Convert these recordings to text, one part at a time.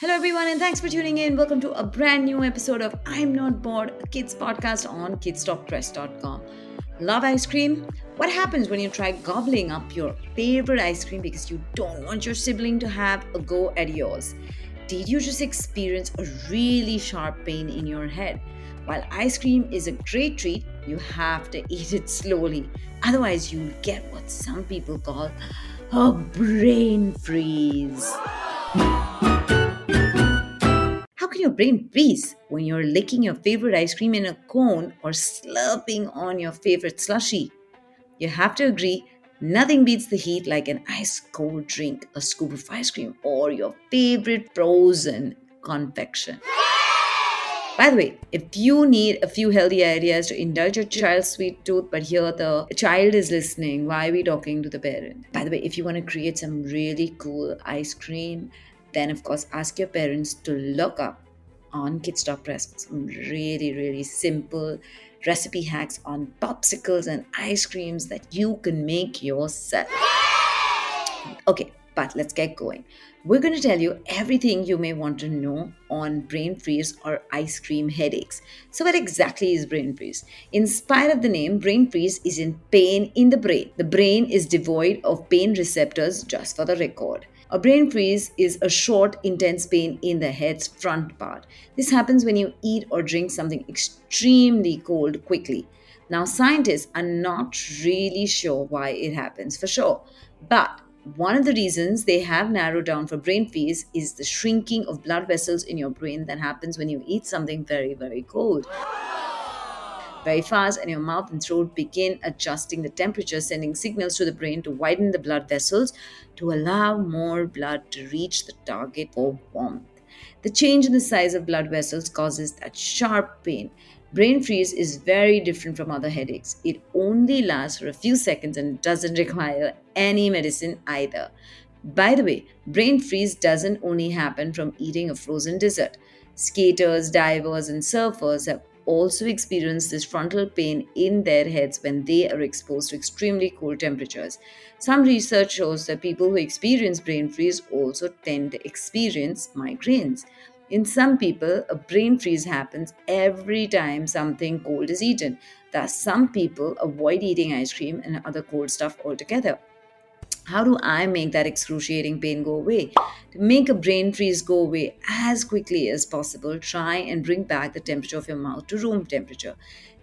Hello, everyone, and thanks for tuning in. Welcome to a brand new episode of I'm Not Bored, a kids podcast on kidstalkpress.com. Love ice cream? What happens when you try gobbling up your favorite ice cream because you don't want your sibling to have a go at yours? Did you just experience a really sharp pain in your head? While ice cream is a great treat, you have to eat it slowly. Otherwise, you'll get what some people call a brain freeze. Your brain freeze when you're licking your favorite ice cream in a cone or slurping on your favorite slushy? You have to agree, nothing beats the heat like an ice cold drink, a scoop of ice cream, or your favorite frozen confection. By the way, if you need a few healthy ideas to indulge your child's sweet tooth, but here the child is listening, why are we talking to the parent? By the way, if you want to create some really cool ice cream, then of course ask your parents to look up on Kids Talk Press some really, really simple recipe hacks on popsicles and ice creams that you can make yourself. Okay, but let's get going. We're going to tell you everything you may want to know on brain freeze or ice cream headaches. So, what exactly is brain freeze? In spite of the name, brain freeze is in pain in the brain. The brain is devoid of pain receptors, just for the record. A brain freeze is a short, intense pain in the head's front part. This happens when you eat or drink something extremely cold quickly. Now, scientists are not really sure why it happens for sure, but one of the reasons they have narrowed down for brain freeze is the shrinking of blood vessels in your brain that happens when you eat something very, very cold very fast, and your mouth and throat begin adjusting the temperature, sending signals to the brain to widen the blood vessels to allow more blood to reach the target for warmth. The change in the size of blood vessels causes that sharp pain. Brain freeze is very different from other headaches. It only lasts for a few seconds and doesn't require any medicine either. By the way, brain freeze doesn't only happen from eating a frozen dessert. Skaters, divers, and surfers have also experience this frontal pain in their heads when they are exposed to extremely cold temperatures. Some research shows that people who experience brain freeze also tend to experience migraines. In some people, a brain freeze happens every time something cold is eaten. Thus, some people avoid eating ice cream and other cold stuff altogether. How do I make that excruciating pain go away? To make a brain freeze go away as quickly as possible, try and bring back the temperature of your mouth to room temperature.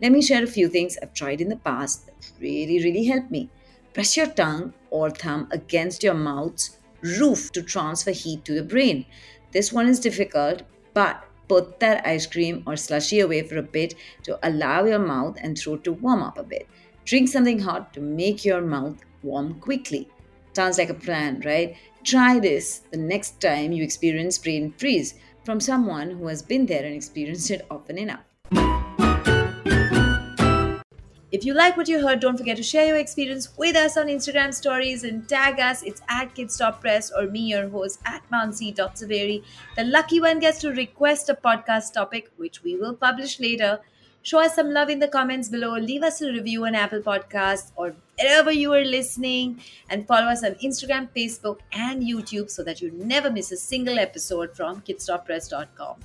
Let me share a few things I've tried in the past that really, really helped me. Press your tongue or thumb against your mouth's roof to transfer heat to the brain. This one is difficult, but put that ice cream or slushy away for a bit to allow your mouth and throat to warm up a bit. Drink something hot to make your mouth warm quickly. Sounds like a plan, right? Try this the next time you experience brain freeze from someone who has been there and experienced it often enough. If you like what you heard, don't forget to share your experience with us on Instagram stories and tag us. It's at Kids Talk Press or me, your host, at Mansi.Zaveri. The lucky one gets to request a podcast topic, which we will publish later. Show us some love in the comments below. Leave us a review on Apple Podcasts or wherever you are listening. And follow us on Instagram, Facebook, and YouTube so that you never miss a single episode from kidstalkpress.com.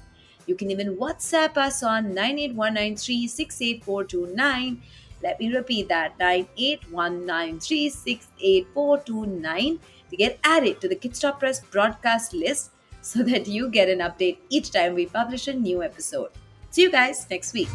You can even WhatsApp us on 98193684229. Let me repeat that 98193684229 to get added to the Kids Talk Press broadcast list so that you get an update each time we publish a new episode. See you guys next week.